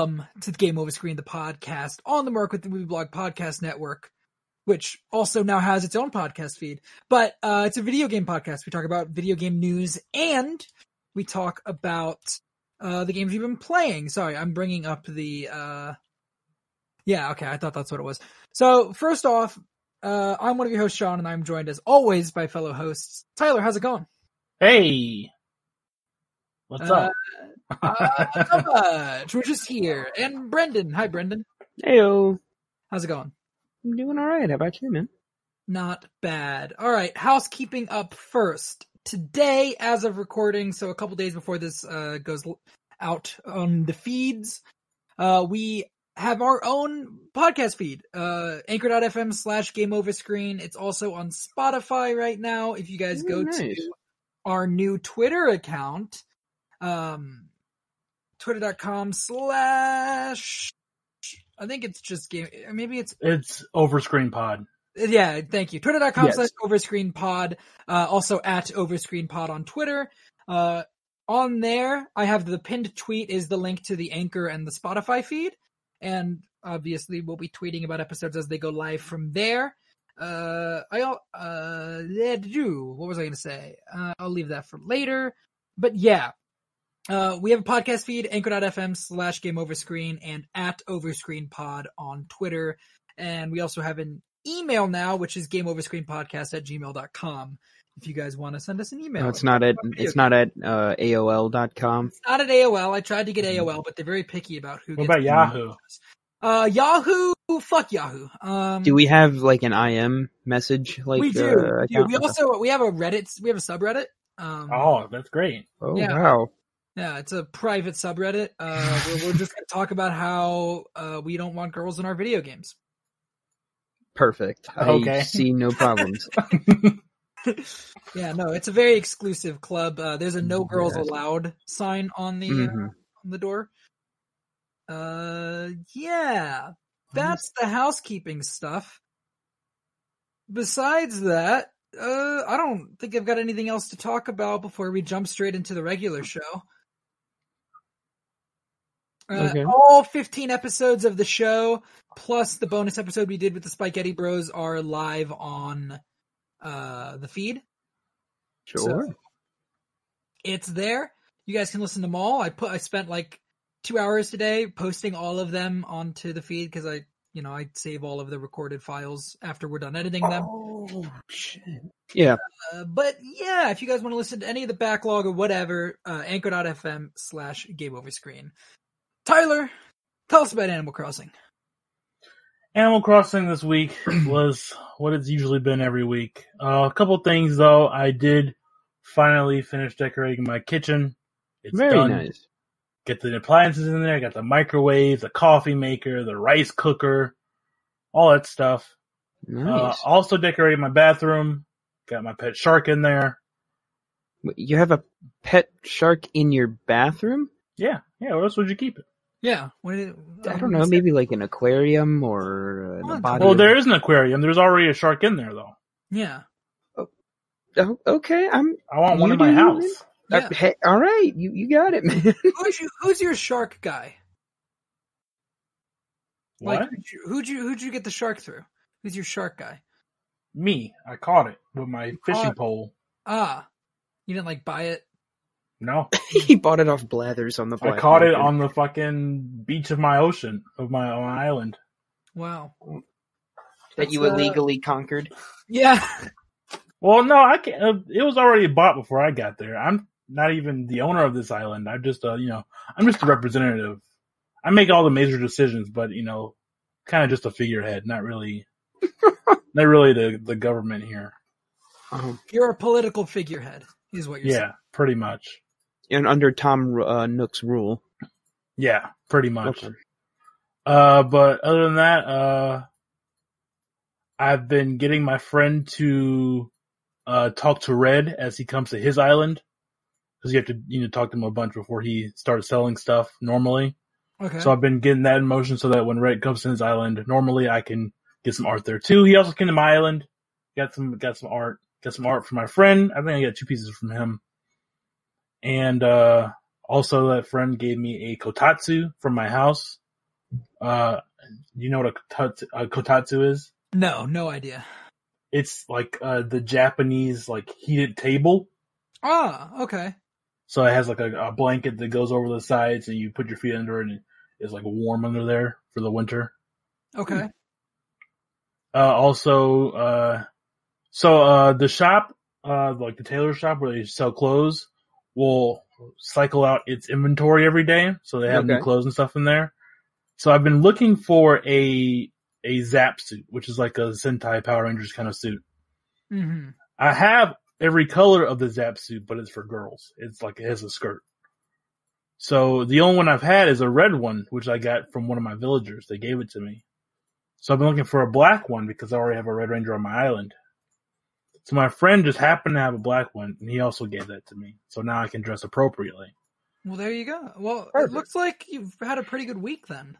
welcome to the Game Over Screen, the podcast on the Merc with the Movie Blog Podcast Network, which also now has its own podcast feed. But uh, it's a video game podcast. We talk about video game news and we talk about uh, the games we've been playing. Sorry, I'm bringing up the. Uh... Yeah, okay, I thought that's what it was. So first off, uh, I'm one of your hosts, Sean, and I'm joined as always by fellow hosts. Tyler, how's it going? Hey, what's Uh, up? Uh, much. We're just here. And Brendan. Hi, Brendan. Heyo. How's it going? I'm doing alright. How about you, man? Not bad. All right. Housekeeping up first. Today, as of recording, so a couple days before this uh, goes out on the feeds, uh, we have our own podcast feed, uh, anchor.fm slash game over screen. It's also on Spotify right now. If you guys Ooh, go nice. to our new Twitter account, um, twitter.com slash, I think it's just game, maybe it's It's Overscreen Pod. yeah, thank you. Twitter.com Yes. slash overscreen pod. Uh, also at overscreen pod on Twitter. Uh, on there, I have the pinned tweet is the link to the anchor and the Spotify feed. And obviously we'll be tweeting about episodes as they go live from there. Uh, I, al- uh, do, what was I going to say? Uh, I'll leave that for later. But yeah, uh, we have a podcast feed, anchor.fm slash game over screen and at overscreen pod on Twitter. And we also have an email now, which is gameoverscreenpodcast at gmail.com. If you guys want to send us an email. No, it's not at Video it's not at uh, AOL.com. It's not at AOL. I tried to get AOL, but they're very picky about who What gets about Yahoo? Uh, Yahoo, fuck Yahoo. Um, Do we have like an IM message like we do. uh, we We also, we have a Reddit, we have a subreddit. Um, Oh, that's great. Oh yeah. wow. Yeah, it's a private subreddit. Uh, where we're just going to talk about how, uh, we don't want girls in our video games. Perfect. I Okay. see no problems. yeah, no, it's a very exclusive club. Uh, there's a no girls Yes. allowed sign on the, uh, Mhm. on the door. Uh, yeah, that's the housekeeping stuff. Besides that, uh, I don't think I've got anything else to talk about before we jump straight into the regular show. Uh, Okay. All 15 episodes of the show, plus the bonus episode we did with the Spaghetti Bros, are live on uh, the feed. Sure. So, it's there. You guys can listen to them all. I put I spent like two hours today posting all of them onto the feed because I you know I save all of the recorded files after we're done editing them. oh shit. Yeah. Uh, but yeah, if you guys want to listen to any of the backlog or whatever, uh, anchor.fm slash game over screen. Tyler, tell us about Animal Crossing. Animal Crossing this week was what it's usually been every week. Uh, a couple things though. I did finally finish decorating my kitchen. It's Very done. nice. Get the appliances in there. Got the microwave, the coffee maker, the rice cooker, all that stuff. Uh, Nice. also decorated my bathroom. Got my pet shark in there. You have a pet shark in your bathroom? Yeah, yeah. Where else would you keep it? Yeah, what did, I don't know, maybe like an aquarium or uh, Well, body. Well, there is an aquarium. There's already a shark in there though. Yeah, Oh, okay, I'm. I want one You in my house. man. yeah. Uh, hey, all right, you you got it, man. who's, you, who's your shark guy? What? Like, who'd you, who'd you who'd you get the shark through? Who's your shark guy? Me. I caught it with my fishing caught- pole. Ah, you didn't like buy it. No, he bought it off Blathers on the. I black caught it on the fucking beach of my ocean of my own island. Wow. that you That's, uh, illegally conquered. Yeah. Well, no, I can't. Uh, it was already bought before I got there. I'm not even the owner of this island. I'm just, uh, you know, I'm just a representative. I make all the major decisions, but you know, kind of just a figurehead, not really, not really the the government here. Um, You're a political figurehead, is what you're saying. Yeah, pretty much. And under Tom uh, Nook's rule. Yeah, pretty much. Okay. Uh, but other than that, uh, I've been getting my friend to uh talk to Red as he comes to his island because you have to you know talk to him a bunch before he starts selling stuff normally. Okay. So I've been getting that in motion so that when Red comes to his island, normally I can get some art there too. He also came to my island, got some got some art, got some art from my friend. I think I got two pieces from him, and uh Also, that friend gave me a kotatsu from my house. Uh, you know what a kotatsu, a kotatsu is? No, no idea. It's like uh, the Japanese like heated table. Ah, okay. So it has like a, a blanket that goes over the sides, and you put your feet under it, and it's like warm under there for the winter. Okay. Uh, also, uh, so, uh, the shop, uh, like the tailor shop where they sell clothes will cycle out its inventory every day. So they have new clothes and stuff in there. So I've been looking for a, a Zap suit, which is like a Sentai Power Rangers kind of suit. hmm I have every color of the Zap suit, but it's for girls. It's like it has a skirt. So the only one I've had is a red one, which I got from one of my villagers. They gave it to me. So I've been looking for a black one because I already have a Red Ranger on my island. So my friend just happened to have a black one, and he also gave that to me. So now I can dress appropriately. Well, there you go. Well, it looks like you've had a pretty good week then.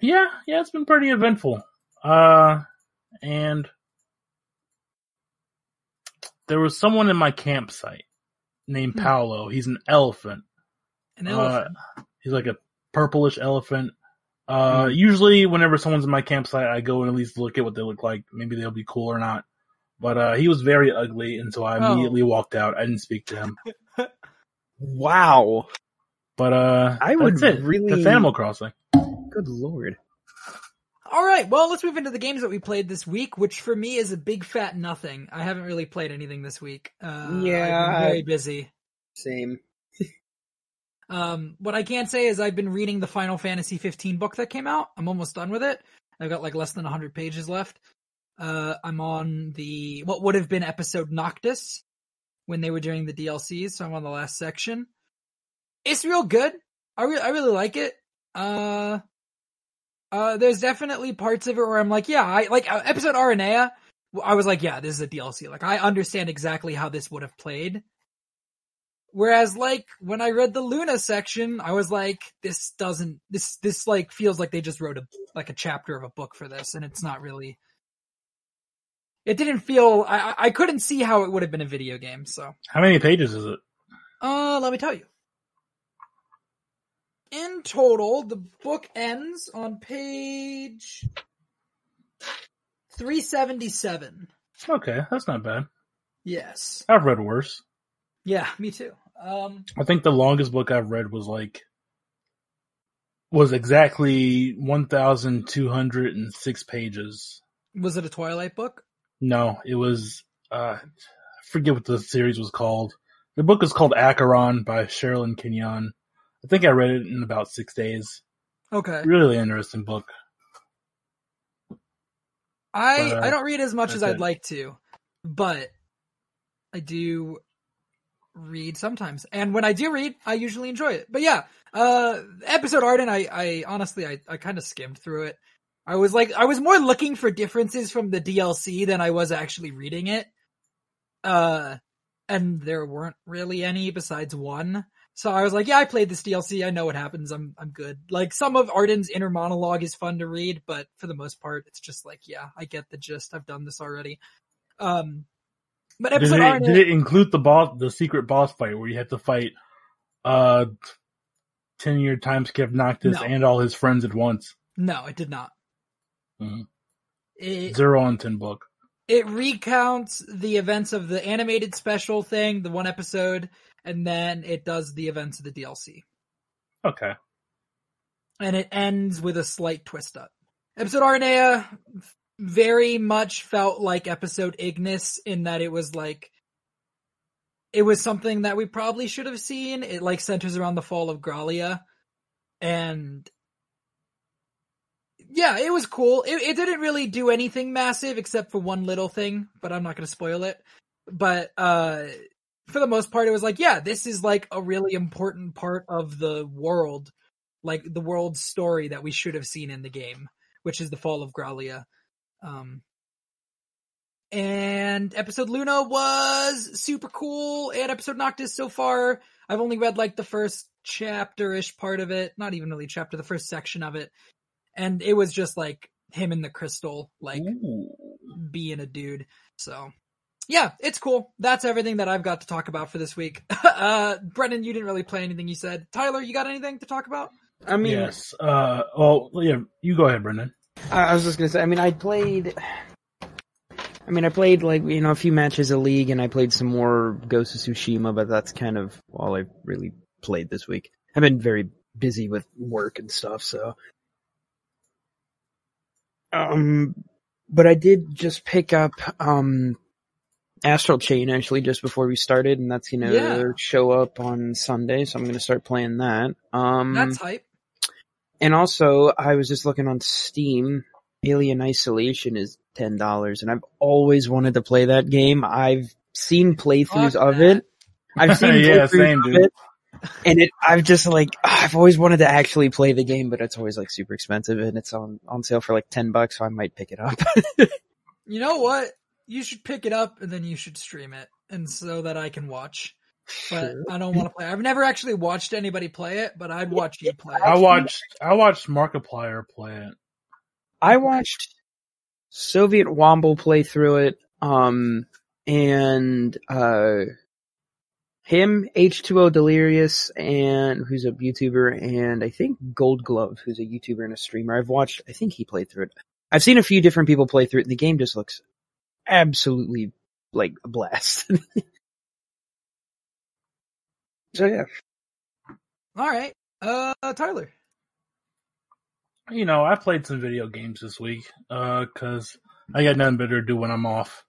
Yeah, yeah, it's been pretty eventful. Uh, and there was someone in my campsite named Hmm. Paolo. He's an elephant. An Uh, elephant. He's like a purplish elephant. Uh, Hmm. usually whenever someone's in my campsite, I go and at least look at what they look like. Maybe they'll be cool or not. But, uh, he was very ugly, and so I Oh. immediately walked out. I didn't speak to him. Wow. But, uh, I would that's it. really- That's Animal Crossing. Good lord. All right. Well, let's move into the games that we played this week, which for me is a big fat nothing. I haven't really played anything this week. Uh, Yeah, I've been very busy. Same. Um, what I can say is I've been reading the Final Fantasy 15 book that came out. I'm almost done with it. I've got like less than 100 pages left. Uh, I'm on the what would have been episode Noctis when they were doing the DLCs, so I'm on the last section. It's real good. I I really like it. Uh, uh, there's definitely parts of it where I'm like, yeah, I like uh, episode Aranea. I was like, yeah, this is a DLC. Like, I understand exactly how this would have played. Whereas, like, when I read the Luna section, I was like, this doesn't, this, this, like, feels like they just wrote a, like a chapter of a book for this, and it's not really, it didn't feel, I, I- couldn't see how it would have been a video game, so. How many pages is it? Uh, let me tell you. In total, the book ends on page 377. Okay, that's not bad. Yes. I've read worse. Yeah, me too. Um, I think the longest book I've read was like was exactly one thousand two hundred and six pages. was it a Twilight book? No, it was uh I forget what the series was called. The book is called Acheron by Sherilyn Kenyon. I think I read it in about six days. Okay. Really interesting book. I, But, uh, I don't read as much as I'd it. like to, but I do read sometimes. And when I do read, I usually enjoy it. But yeah, uh, episode Ardyn, I, I honestly, I, I kind of skimmed through it. I was like, I was more looking for differences from the DLC than I was actually reading it. Uh, and there weren't really any besides one. So I was like, yeah, I played this DLC. I know what happens. I'm, I'm good. Like some of Ardyn's inner monologue is fun to read, but for the most part, it's just like, yeah, I get the gist. I've done this already. Um, but Did episode it, Ardyn, did it include the boss, the secret boss fight where you had to fight, uh, ten year time skip Noctis No. and all his friends at once? no, it did not. Mhm. It, Zero on ten book. it recounts the events of the animated special thing, the one episode, and then it does the events of the DLC. Okay. and it ends with a slight twist up. Episode Aranea very much felt like episode Ignis in that it was like it was something that we probably should have seen. It like centers around the fall of Gralea and yeah, it was cool. It, it didn't really do anything massive except for one little thing, but I'm not going to spoil it. But uh for the most part, it was like, yeah, this is like a really important part of the world, like the world's story that we should have seen in the game, which is the fall of Gralea. Um, and episode Luna was super cool, and episode Noctis so far, I've only read like the first chapter-ish part of it, not even really chapter, the first section of it, and it was just like him and the crystal, like Ooh. being a dude. So yeah, it's cool. That's everything that I've got to talk about for this week. uh, Brendan, you didn't really play anything. You said Tyler, you got anything to talk about? I mean, yes. Uh, well, yeah. You go ahead, Brendan. I I was just gonna say. I mean, I played. I mean, I played like you know a few matches of League, and I played some more Ghost of Tsushima, but that's kind of all I've really played this week. I've been very busy with work and stuff, so. Um, but I did just pick up um Astral Chain actually just before we started, and that's gonna Yeah. show up on Sunday, so I'm gonna start playing that. Um, That's hype. and also, I was just looking on Steam. Alien Isolation is ten dollars, and I've always wanted to play that game. I've seen playthroughs Fuck of that. it. I've seen Yeah, playthroughs same, of dude. it, and it. I've just like I've always wanted to actually play the game, but it's always like super expensive, and it's on on sale for like ten bucks, so I might pick it up. You know what? You should pick it up and then you should stream it, and so that I can watch. But Sure. I don't want to play. I've never actually watched anybody play it, but I'd watch you play. I watched I watched Markiplier play it. I watched Soviet Womble play through it, um, and uh, him, H2O Delirious, and who's a YouTuber, and I think Gold Glove, who's a YouTuber and a streamer. I've watched, I think he played through it. I've seen a few different people play through it, and the game just looks absolutely like a blast. so yeah. All right, uh, Tyler. You know, I played some video games this week uh, cause I got nothing better to do when I'm off.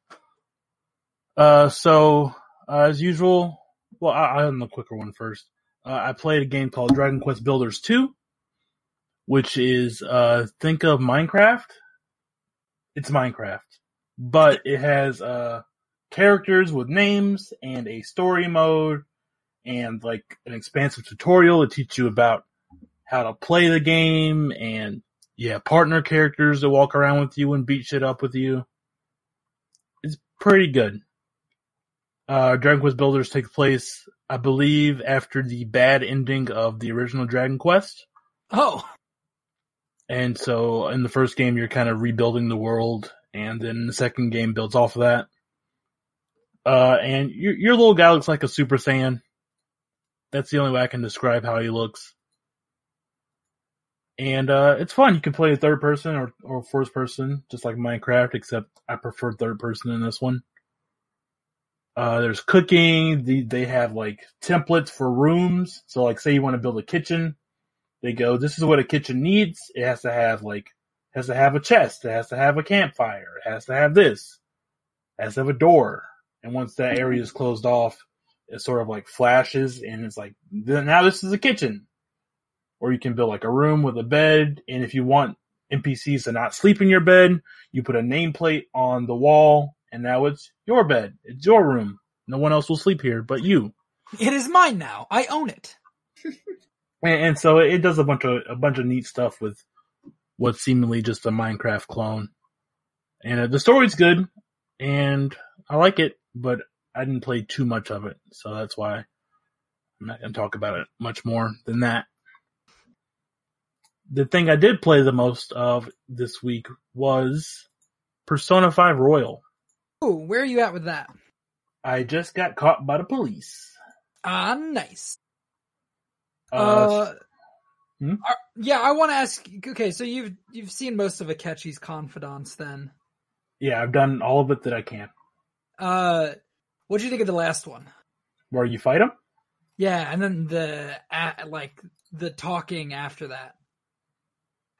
Uh, so uh, as usual, well, I, I'm the quicker one first. Uh, I played a game called Dragon Quest Builders 2, which is uh, think of Minecraft. It's Minecraft, but it has uh, characters with names and a story mode and like an expansive tutorial to teach you about how to play the game and yeah, partner characters that walk around with you and beat shit up with you. It's pretty good. Uh, Dragon Quest Builders takes place, I believe, after the bad ending of the original Dragon Quest. Oh, And so in the first game, you're kind of rebuilding the world, and then the second game builds off of that. Uh, and your, your little guy looks like a Super Saiyan. That's the only way I can describe how he looks. And, uh, it's fun. You can play a third person or, or first person, just like Minecraft, except I prefer third person in this one. Uh, there's cooking. The, they have like templates for rooms. So like say you want to build a kitchen, they go, this is what a kitchen needs. It has to have like, has to have a chest. It has to have a campfire. It has to have this. It has to have a door. And once that area is closed off, it sort of like flashes and it's like, now this is a kitchen. Or you can build like a room with a bed. And if you want NPCs to not sleep in your bed, you put a nameplate on the wall and now it's your bed. It's your room. No one else will sleep here but you. it is mine now. I own it. And, and so it does a bunch of a bunch of neat stuff with what's seemingly just a Minecraft clone. And uh, the story's good, and I like it, but I didn't play too much of it, so that's why I'm not going to talk about it much more than that. The thing I did play the most of this week was Persona 5 Royal. Ooh, where are you at with that? I just got caught by the police. Ah, nice. Uh, Uh, hmm? are- yeah, I want to ask. Okay, so you've you've seen most of Akechi's confidants, then. yeah, I've done all of it that I can. Uh, what do you think of the last one? Where you fight him? Yeah, and then the uh, like the talking after that.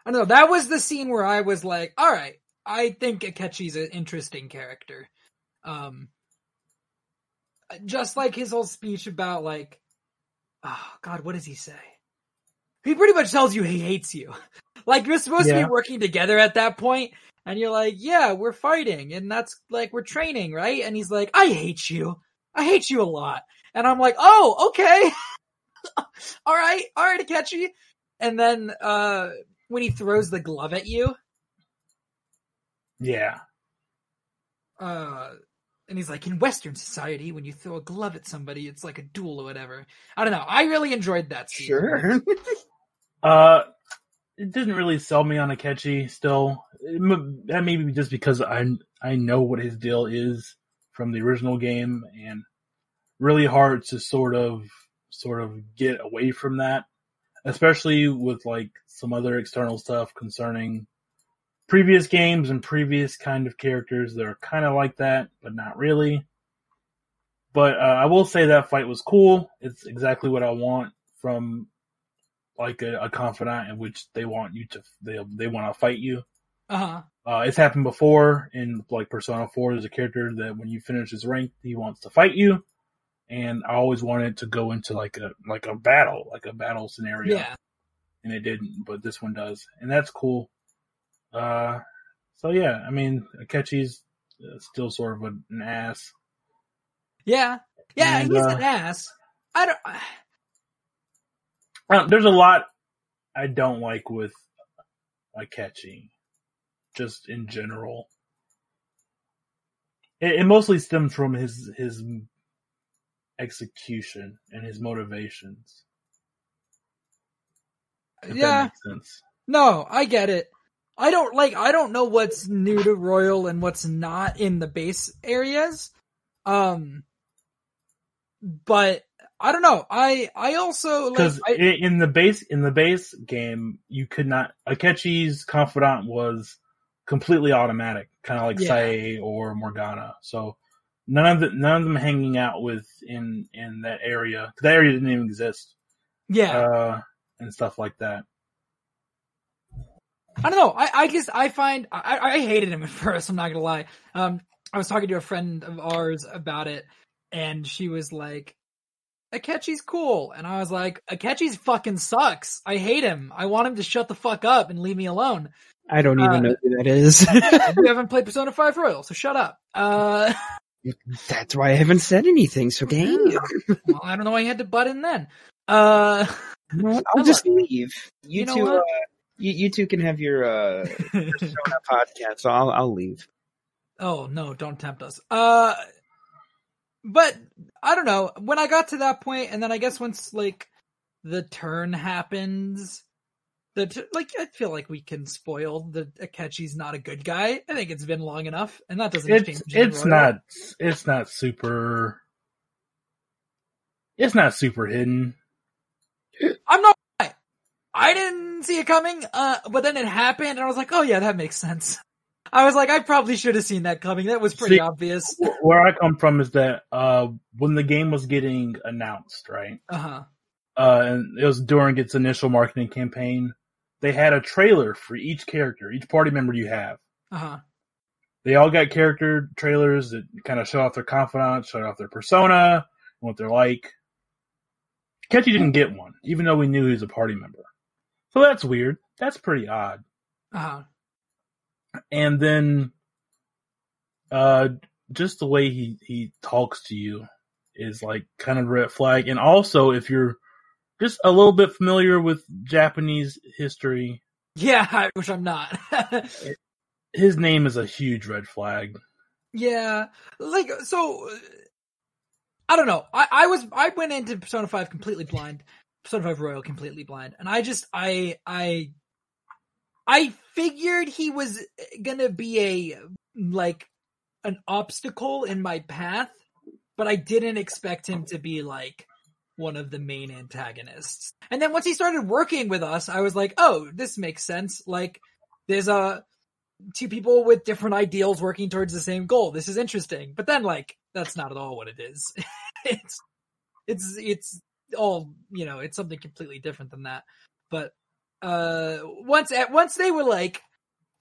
I don't know. That was the scene where I was like, "All right, I think Akechi's an interesting character." Um, just like his whole speech about like, oh God, what does he say? He pretty much tells you he hates you. like you're supposed to be working together at that point, and you're like, "Yeah, we're fighting, and that's like we're training, right?" And he's like, "I hate you. I hate you a lot." And I'm like, "Oh, okay." all right, all right, Akechi. And then uh when he throws the glove at you, Yeah. uh and he's like, in Western society, when you throw a glove at somebody, it's like a duel or whatever. I don't know. I really enjoyed that scene. Sure. Uh, it didn't really sell me on Akechi still. It That may be just because I I know what his deal is from the original game and really hard to sort of sort of get away from that, especially with like some other external stuff concerning previous games and previous kind of characters that are kind of like that, but not really. But uh, I will say that fight was cool. It's exactly what I want from like a, a confidant in which they want you to they they want to fight you. Uh-huh. Uh, it's happened before in like Persona 4. There's a character that when you finish his rank, he wants to fight you. And I always wanted to go into like a, like a battle, like a battle scenario. Yeah. And it didn't, but this one does. And that's cool. Uh, so yeah, I mean, Akechi's uh, still sort of an ass. Yeah. Yeah, And, he's uh, an ass. I don't. Uh, there's a lot I don't like with Akechi, just in general. It, it mostly stems from his his execution and his motivations. If Yeah. that makes sense. No, I get it. I don't like. I don't know what's new to Royal and what's not in the base areas. Um, but I don't know. I I also like. Because in the base in the base game, you could not Akechi's confidant was completely automatic, kind of like Yeah. Sae or Morgana. So none of the, none of them hanging out with in in that area. that area didn't even exist, yeah, uh, and stuff like that. I don't know. I I just I find I I hated him at first. I'm not gonna lie. Um, I was talking to a friend of ours about it, and she was like, "Akechi's cool," and I was like, "Akechi's fucking sucks. I hate him. I want him to shut the fuck up and leave me alone." I don't even Uh, know who that is. you haven't played Persona 5 Royal, so shut up. Uh, That's why I haven't said anything. So damn. well, I don't know why you had to butt in then. Uh? I'll just leave. You, You know two, uh, you, you two can have your uh, Persona podcast. So I'll I'll leave. oh no, don't tempt us. Uh, but I don't know. When I got to that point, and then I guess once like the turn happens, the t- like I feel like we can spoil the Akechi's not a good guy. I think it's been long enough, and that doesn't It's change. in it's Royal. not it's not super. It's not super hidden. I'm not. I didn't see it coming, uh, but then it happened, and I was like, "Oh yeah, that makes sense." I was like, "I probably should have seen that coming. That was pretty See- obvious." Where I come from is that uh, when the game was getting announced, right? Uh huh. uh, and it was during its initial marketing campaign. They had a trailer for each character, each party member you have. Uh huh. They all got character trailers that kind of show off their confidence, show off their persona, what they're like. Akechi didn't get one, even though we knew he was a party member. So that's weird. That's pretty odd. Uh huh. And then, uh, just the way he, he talks to you is like kind of red flag. And also, if you're just a little bit familiar with Japanese history, Yeah, which I'm not. his name is a huge red flag. yeah, like so. uh, I don't know. I, I was I went into Persona Five completely blind, Persona Five Royal completely blind, and I just I I I figured he was gonna be a like an obstacle in my path, but I didn't expect him to be like one of the main antagonists. And then once he started working with us, I was like, oh, this makes sense. Like there's a two people with different ideals working towards the same goal. This is interesting. But then like that's not at all what it is. it's it's it's all, you know, it's something completely different than that. But uh once at once they were like,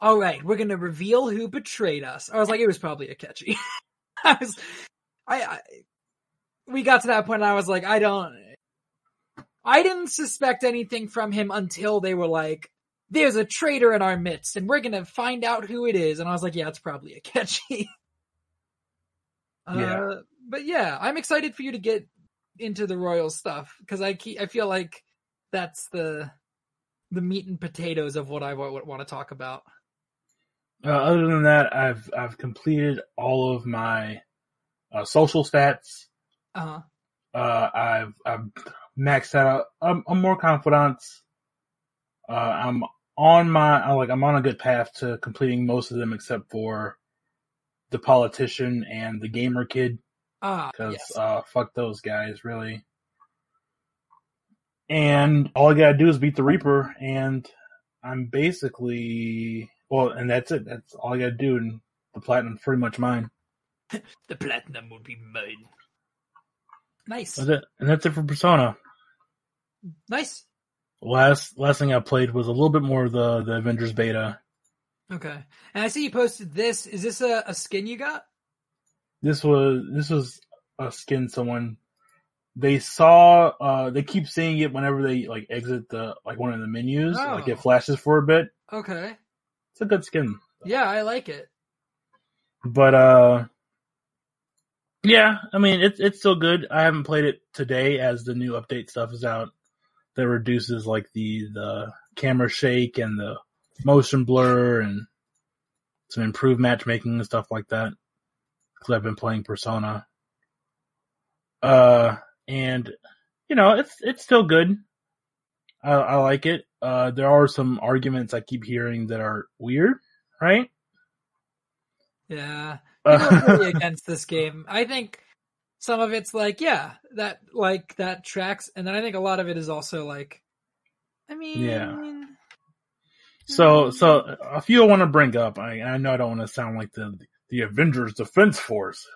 all right, we're going to reveal who betrayed us. I was like it was probably Akechi. I was I, I we got to that point and I was like I don't I didn't suspect anything from him until they were like there's a traitor in our midst and we're gonna find out who it is. And I was like, yeah, it's probably Akechi. Yeah. Uh, but yeah, I'm excited for you to get into the royal stuff because I keep, I feel like that's the the meat and potatoes of what I w- want to talk about. Uh, other than that, I've I've completed all of my uh, social stats. Uh Uh, I've I've maxed out. I'm, I'm more confident. Uh, I'm on my I'm like I'm on a good path to completing most of them except for the politician and the gamer kid Ah, because yes. uh, fuck those guys, really. And all I gotta do is beat the Reaper, and I'm basically well, and that's it. That's all I gotta do, and the platinum's pretty much mine. the platinum will be mine. Nice, That's it, and that's it for Persona. nice. Last last thing I played was a little bit more of the the Avengers beta. Okay, and I see you posted this. Is this a, a skin you got? This was this was a skin someone they saw uh they keep seeing it whenever they like exit the like one of the menus Oh. like Oh. it flashes for a bit Okay, it's a good skin yeah, I like it. but uh yeah i mean it's it's still good i haven't played it today as the new update stuff is out that reduces like the the camera shake and the motion blur and some improved matchmaking and stuff like that because i've been playing persona uh and you know it's it's still good i i like it uh there are some arguments i keep hearing that are weird right Yeah, uh, really against this game. I think some of it's like, yeah, that like that tracks, and then I think a lot of it is also like, I mean, Yeah. So, so a few I want to bring up. I, I know I don't want to sound like the the Avengers Defense Force.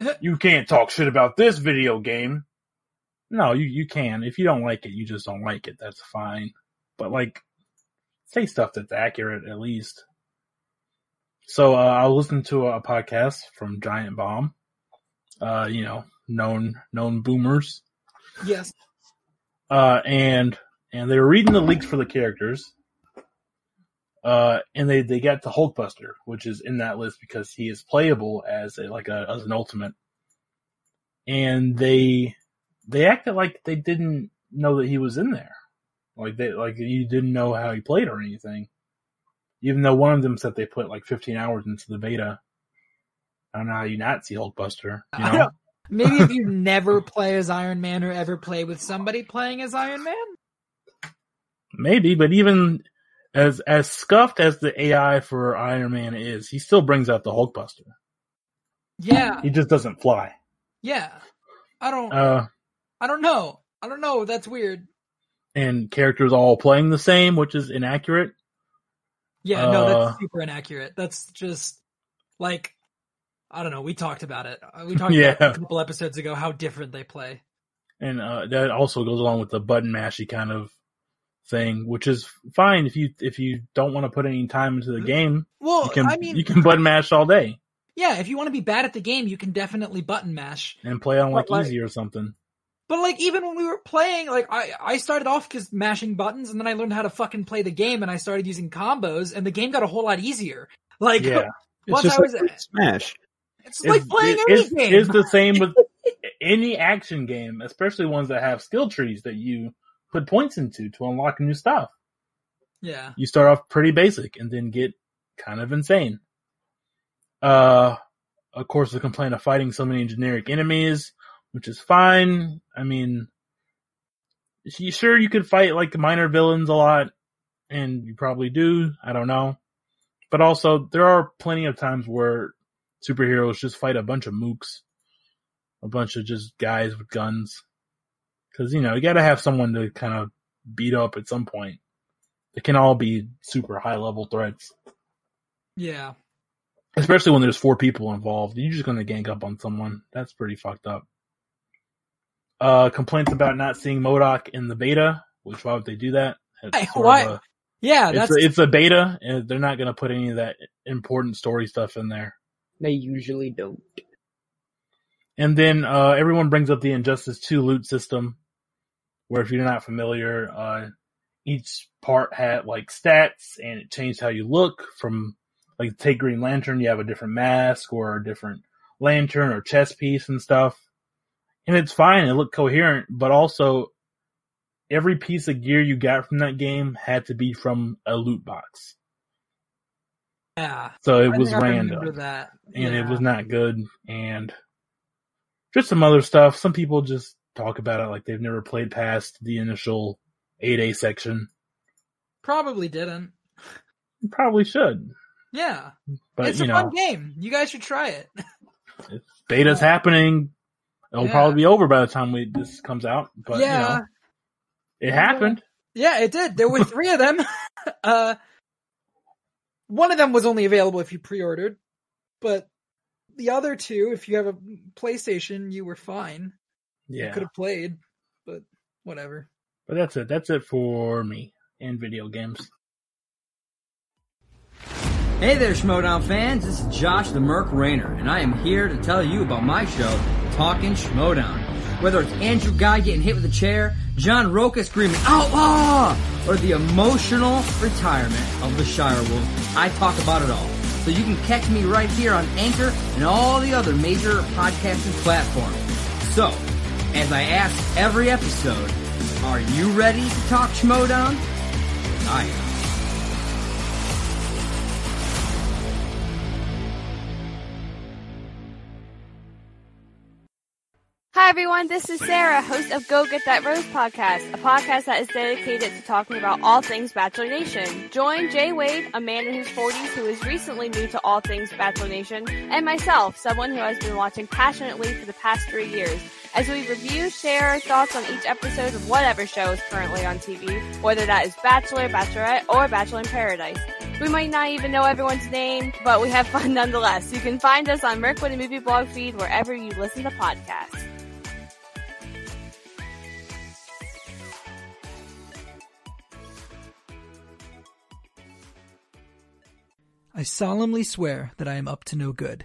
You can't talk shit about this video game. No, you you can. If you don't like it, you just don't like it. That's fine. But like, say stuff that's accurate at least. So uh, I listened to a podcast from Giant Bomb. Uh, you know, known known boomers. yes, uh, and and they were reading the leaks for the characters. Uh, and they, they got the Hulkbuster, which is in that list because he is playable as a, like a, as an ultimate. And they, they acted like they didn't know that he was in there. Like they, like you didn't know how he played or anything. Even though one of them said they put like 15 hours into the beta. I don't know how you not see Hulkbuster, you know? maybe if you never play as Iron Man or ever play with somebody playing as Iron Man. Maybe, but even as as scuffed as the AI for Iron Man is, he still brings out the Hulkbuster. Yeah, He just doesn't fly. yeah. I don't, Uh, I don't know. I don't know. That's weird. and characters all playing the same, which is inaccurate. Yeah, no, Uh, that's super inaccurate. That's just like I don't know. We talked about it. Uh, We talked Yeah. a couple episodes ago how different they play. And uh, that also goes along with the button mashy kind of thing, which is fine if you if you don't want to put any time into the uh, game. Well, You can I mean, you can button mash all day yeah, if you want to be bad at the game, you can definitely button mash. and play on like like- easy or something. But like even when we were playing, like I I started off just mashing buttons, and then I learned how to fucking play the game, and I started using combos, and the game got a whole lot easier. Like Yeah, It's once just I like was, Smash. it's like playing it- any it's, game. it's the same with any action game, especially ones that have skill trees that you put points into to unlock new stuff. yeah, You start off pretty basic and then get kind of insane. Uh, of course, the complaint of fighting so many generic enemies, which is fine. I mean, sure you could fight like minor villains a lot, and you probably do. I don't know. But also, there are plenty of times where superheroes just fight a bunch of mooks, a bunch of just guys with guns. Cause, you know, you gotta have someone to kind of beat up at some point. It can all be super high level threats. yeah, Especially when there's four people involved. You're just gonna gang up on someone. That's pretty fucked up. Uh, complaints about not seeing MODOK in the beta, which why would they do that? Hey, sort of why- a- yeah. it's, That's a, it's a beta, and they're not gonna put any of that important story stuff in there. They usually don't. And then uh, everyone brings up the Injustice 2 loot system, where if you're not familiar, uh, each part had like stats and it changed how you look from like take Green Lantern, you have a different mask or a different lantern or chest piece and stuff. And it's fine, it looked coherent, but also every piece of gear you got from that game had to be from a loot box. yeah. So it I was random that, and it was not good and just some other stuff. Some people just talk about it like they've never played past the initial 8A section. probably didn't. Probably should. Yeah, But it's a know, fun game. You guys should try it. beta's happening. It'll Yeah. probably be over by the time we this comes out. But yeah, you know, it happened. yeah, it did. There were three of them. uh, one of them was only available if you pre-ordered, but the other two, if you have a PlayStation, you were fine. You Yeah. could have played, but whatever. But that's it. That's it for me and video games. Hey there, Schmoedown fans. This is Josh the Merc Rainer, and I am here to tell you about my show, Talking Schmoedown. Whether it's Andrew Guy getting hit with a chair, John Rocha screaming "Outlaw!" or the emotional retirement of the Shire Wolf, I talk about it all. So you can catch me right here on Anchor and all the other major podcasting platforms. So, as I ask every episode, are you ready to talk Schmoedown? I am. Hi everyone, this is Sarah, host of Go Get That Rose podcast, a podcast that is dedicated to talking about all things Bachelor Nation. Join Jay Wade, a man in his 40s who is recently new to all things Bachelor Nation, and myself, someone who has been watching passionately for the past three years, as we review, share our thoughts on each episode of whatever show is currently on TV, whether that is Bachelor, Bachelorette, or Bachelor in Paradise. We might not even know everyone's name, but we have fun nonetheless. You can find us on Merkwood and Movie Blog feed wherever you listen to podcasts. I solemnly swear that I am up to no good.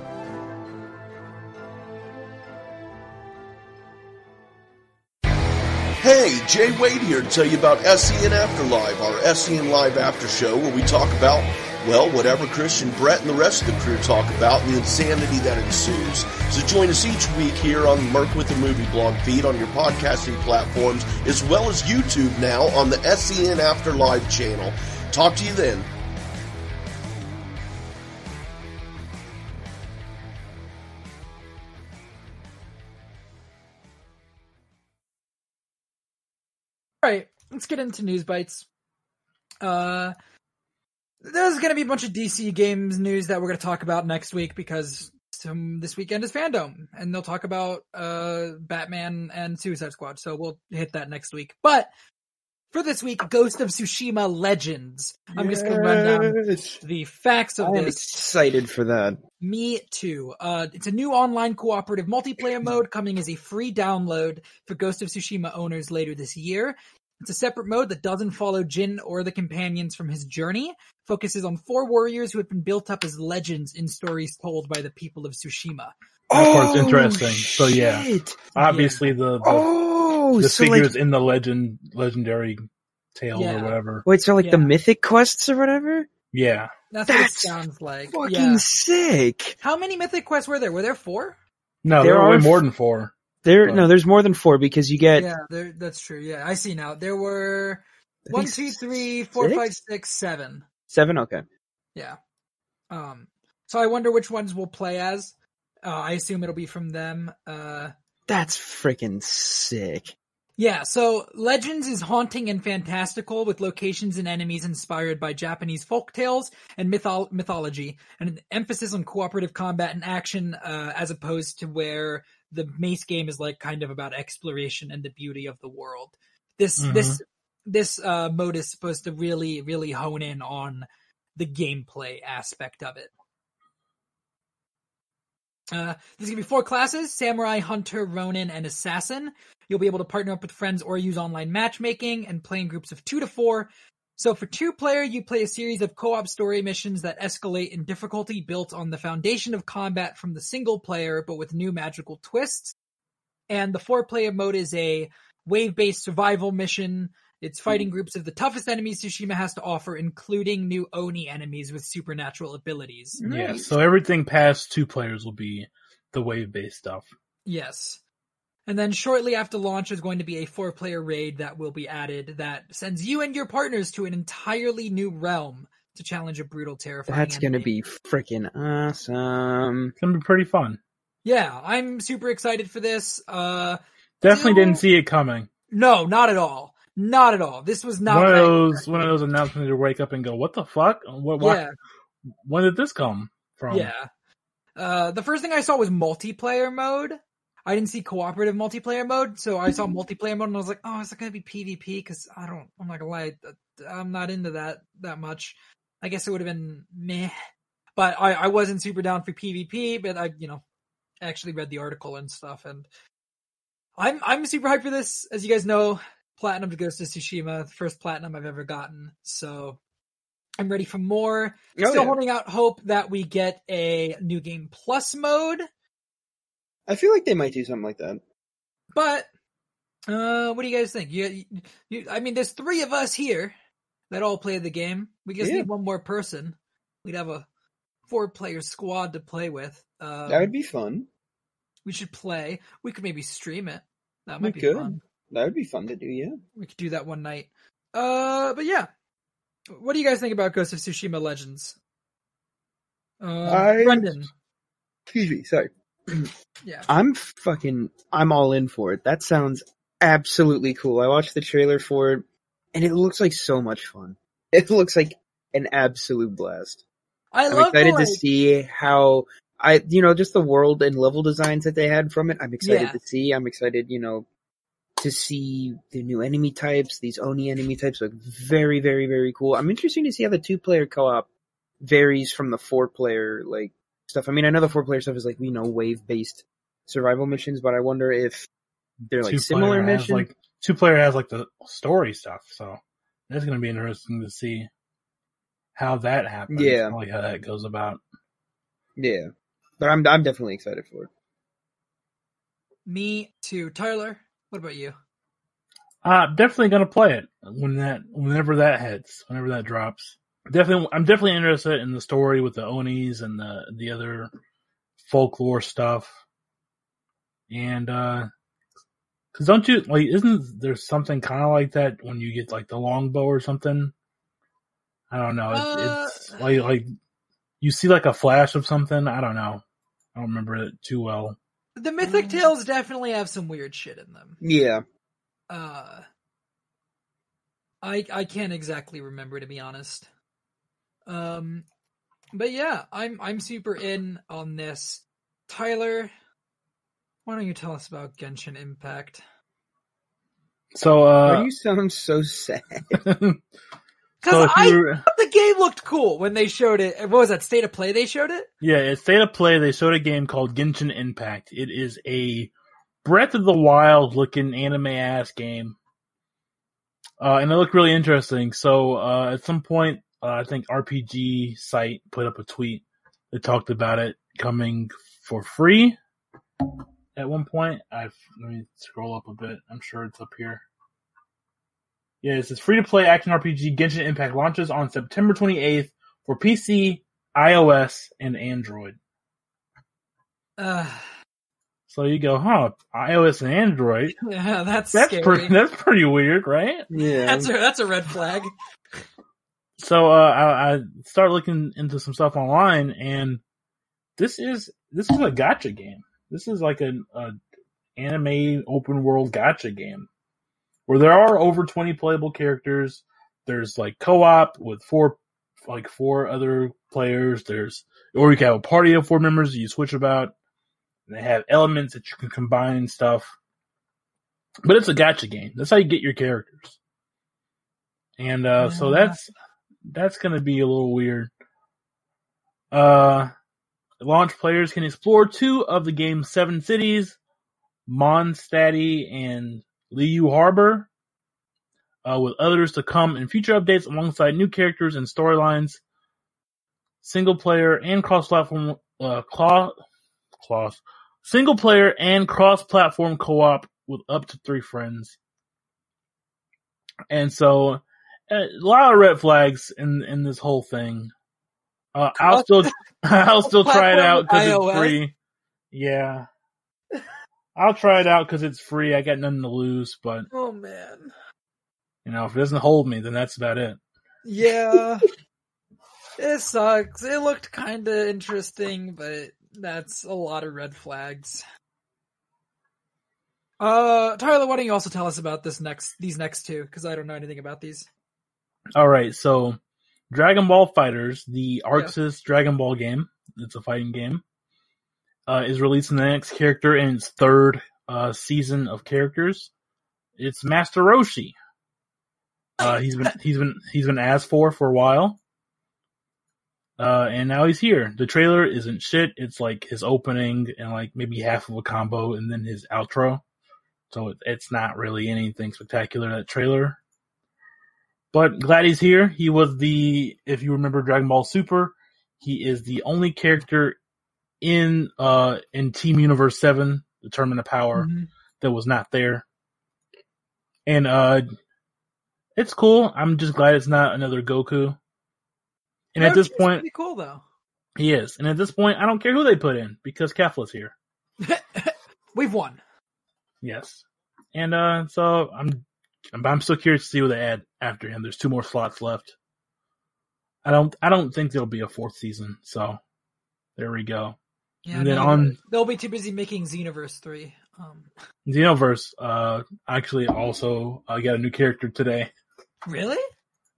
Jay Wade here to tell you about SEN Afterlive, our SEN Live After Show, where we talk about, well, whatever Christian Brett and the rest of the crew talk about and the insanity that ensues. So join us each week here on Merc with the Movie blog feed on your podcasting platforms, as well as YouTube now on the SEN Afterlive channel. Talk to you then. Let's get into news bites. Uh, there's going to be a bunch of DC games news that we're going to talk about next week because some, this weekend is FanDome, and they'll talk about uh Batman and Suicide Squad. So we'll hit that next week. But for this week, Ghost of Tsushima Legends. I'm just going to run down the facts of I'm this. excited for that. Me too. Uh, it's a new online cooperative multiplayer mode coming as a free download for Ghost of Tsushima owners later this year. It's a separate mode that doesn't follow Jin or the companions from his journey, focuses on four warriors who have been built up as legends in stories told by the people of Tsushima. That part's oh, interesting. So, yeah. Oh, shit. Obviously, the the, Oh, the so figures like, in the legend legendary tale Yeah. or whatever. wait, so like the mythic quests or whatever? Yeah, That's, what it sounds like. Fucking Yeah. sick. How many mythic quests were there? Were there four? no, There there, were way more than four. There, But- no, there's more than four because you get yeah, there, that's true. Yeah, I see now. There were one, two, three, four, six? five, six, seven. seven. Okay, Yeah. Um. So I wonder which ones we'll play as. Uh, I assume it'll be from them. Uh. that's freaking sick. Yeah. So Legends is haunting and fantastical with locations and enemies inspired by Japanese folk tales and mytho- mythology, and an emphasis on cooperative combat and action, uh, as opposed to where the Mace game is like kind of about exploration and the beauty of the world. This Mhm. this this uh, mode is supposed to really really hone in on the gameplay aspect of it. Uh, there's gonna be four classes: samurai, hunter, ronin, and assassin. You'll be able to partner up with friends or use online matchmaking and play in groups of two to four. So for two player, you play a series of co-op story missions that escalate in difficulty built on the foundation of combat from the single player, but with new magical twists. And the four player mode is a wave-based survival mission. It's fighting hmm. groups of the toughest enemies Tsushima has to offer, including new Oni enemies with supernatural abilities. Yeah, so everything past two players will be the wave based stuff. Yes. And then shortly after launch, there's going to be a four player raid that will be added that sends you and your partners to an entirely new realm to challenge a brutal, terrifying. That's gonna be freaking awesome. It's gonna be pretty fun. Yeah, I'm super excited for this. Uh, Definitely Do- didn't see it coming. no, not at all. Not at all. This was not one of those expected. one of those announcements to wake up and go, "What the fuck? What? Why, Yeah, When did this come from?" yeah. Uh, the first thing I saw was multiplayer mode. I didn't see cooperative multiplayer mode, so I saw mm-hmm. multiplayer mode and I was like, "Oh, is it gonna be PvP?" Because I don't, I'm not gonna lie, I'm not into that that much. I guess it would have been meh, but I I wasn't super down for PvP. But I, you know, actually read the article and stuff, and I'm I'm super hyped for this. As you guys know, Platinum to Ghost of Tsushima, the first platinum I've ever gotten, so I'm ready for more. Oh, Still yeah. holding out hope that we get a new game plus mode, I feel like they might do something like that. but uh, what do you guys think? You, you, I mean, there's three of us here that all play the game. We just Yeah. need one more person. We'd have a four-player squad to play with. Um, That would be fun. we should play. We could maybe stream it. That might We be could. fun. That would be fun to do. Yeah. We could do that one night. Uh, but yeah, what do you guys think about Ghost of Tsushima Legends? Uh, I- Brendan, Excuse me. Sorry. yeah, I'm fucking. I'm all in for it. That sounds absolutely cool. I watched the trailer for it, and it looks like so much fun. It looks like an absolute blast. I I'm love the, excited like, to see how I, you know, just the world and level designs that they had from it. I'm excited Yeah. to see. I'm excited, you know, to see the new enemy types. These Oni enemy types look very, very, very cool. I'm interested to see how the two player co-op varies from the four player like stuff. I mean, I know the four player stuff is like you know wave based survival missions, but I wonder if they're like Two similar player has, missions. Like two player has like the story stuff, so that's gonna be interesting to see how that happens. Yeah. like how that goes about. yeah, but I'm I'm definitely excited for it. me too. Tyler, what about you? Uh, definitely gonna play it when that, whenever that hits, whenever that drops. Definitely, I'm definitely interested in the story with the Onis and the, the other folklore stuff. And, uh, cause don't you, like, isn't there something kind of like that when you get like the longbow or something? I don't know. It's, Uh, it's like, like, you see like a flash of something. I don't know. I don't remember it too well. The Mythic Tales definitely have some weird shit in them. Yeah, Uh, I I can't exactly remember to be honest. Um, but yeah, I'm I'm super in on this. Tyler, why don't you tell us about Genshin Impact? So, Why uh, do you sound so sad? Because so I you're, thought the game looked cool when they showed it. What was that state of play? They showed it. Yeah, it's state of play. They showed a game called Genshin Impact. It is a Breath of the Wild looking anime ass game. Uh, and it looked really interesting. So, uh, at some point, uh, I think RPG site put up a tweet that talked about it coming for free at one point. I've, let me scroll up a bit. I'm sure it's up here. Yeah, it says free to play action RPG Genshin Impact launches on September 28th for PC, iOS, and Android. Uh, So you go, huh? iOS and Android. yeah, that's That's scary. pretty. That's pretty weird, right? yeah, That's a that's a red flag. So uh, I, I started looking into some stuff online, and this is this is a gacha game. This is like an a anime open world gacha game where there are over twenty playable characters. There's like co-op with four like four other players. There's or you can have a party of four members you switch about. And they have elements that you can combine and stuff. But it's a gacha game. That's how you get your characters. And uh so Yeah. That's that's gonna be a little weird. Uh launch players can explore two of the game's seven cities, Mondstadt and Liyue Harbor, uh, with others to come in future updates alongside new characters and storylines, single player and cross-platform, uh, claw, claws, single player and cross-platform co-op with up to three friends. And so, a lot of red flags in, in this whole thing. Uh, I'll still, I'll still try it out because it's free. Yeah. I'll try it out because it's free. I got nothing to lose, but Oh man. you know, if it doesn't hold me, then that's about it. Yeah. it sucks. It looked kind of interesting, but that's a lot of red flags. Uh, Tyler, why don't you also tell us about this next, these next two? Because I don't know anything about these. All right, so Dragon Ball FighterZ, the ArcSys Dragon Ball game, it's a fighting game, uh, is releasing the next character in its third uh, season of characters. It's Master Roshi. Uh, he's been he's been he's been asked for for a while, uh, and now he's here. The trailer isn't shit. It's like his opening and like maybe half of a combo, and then his outro. So it, it's not really anything spectacular. That trailer, but glad he's here. He was the, if you remember Dragon Ball Super, he is the only character in, uh, in Team Universe 7, the Tournament of Power, Mhm. that was not there. And, uh, it's cool. I'm just glad it's not another Goku. And at this point, pretty cool though. he is. And at this point, I don't care who they put in because Kefla's here. We've won. Yes. And, uh, so I'm, I'm, I'm still curious to see what they add after him. There's two more slots left. I don't, I don't think there'll be a fourth season. So there we go. Yeah, And then no, on- they'll be too busy making Xenoverse three. Um, Xenoverse, uh, actually also, uh, got a new character today. really?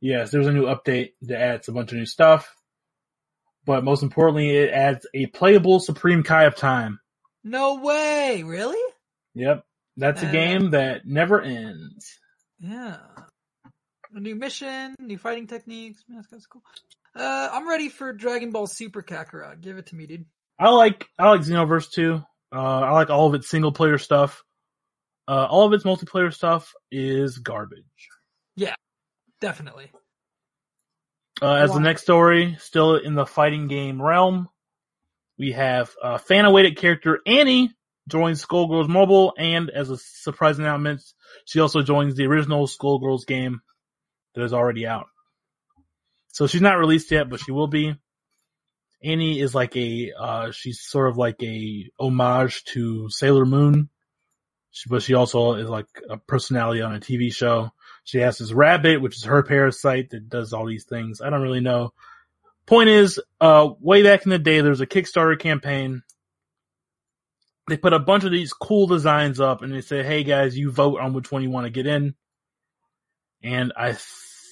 Yes, there's a new update that adds a bunch of new stuff. But most importantly, it adds a playable Supreme Kai of Time. No way! Really? Yep. That's a Uh, game that never ends. Yeah. A new mission, new fighting techniques. Man, that's kind of cool. Uh, I'm ready for Dragon Ball Super Kakarot. Give it to me, dude. I like I like Xenoverse too. Uh, I like all of its single player stuff. Uh, all of its multiplayer stuff is garbage. Yeah, definitely. Uh, as the next story, still in the fighting game realm, we have uh, fan awaited character Annie joins Skullgirls Mobile, and as a surprise announcement, she also joins the original Skullgirls game that is already out. So she's not released yet, but she will be. Annie is like a, uh, she's sort of like a homage to Sailor Moon, she, but she also is like a personality on a TV show. She has this rabbit, which is her parasite that does all these things. I don't really know. Point is, uh, way back in the day, there was a Kickstarter campaign. They put a bunch of these cool designs up and they say, Hey guys, you vote on which one you want to get in. And I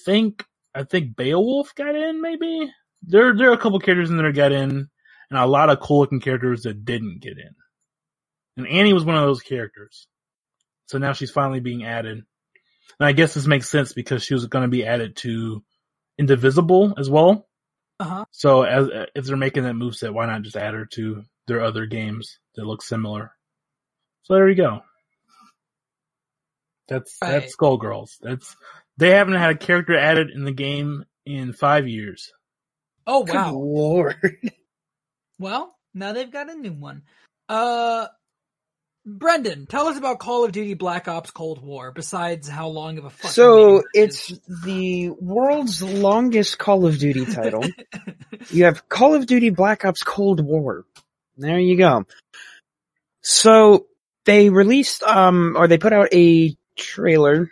think, I think Beowulf got in maybe. There, there are a couple characters in there that got in and a lot of cool looking characters that didn't get in. And Annie was one of those characters. So now she's finally being added. And I guess this makes sense because she was going to be added to Indivisible as well. Uh huh. So as if they're making that moveset, why not just add her to their other games that look similar? So there you go. That's Right. that's Skullgirls. That's they haven't had a character added in the game in five years. Oh Good wow. lord. Well, now they've got a new one. Uh, Brendan, tell us about Call of Duty Black Ops Cold War. Besides how long of a fucking So name it it's the world's longest Call of Duty title. you have Call of Duty Black Ops Cold War. There you go. So they released, um, or they put out a trailer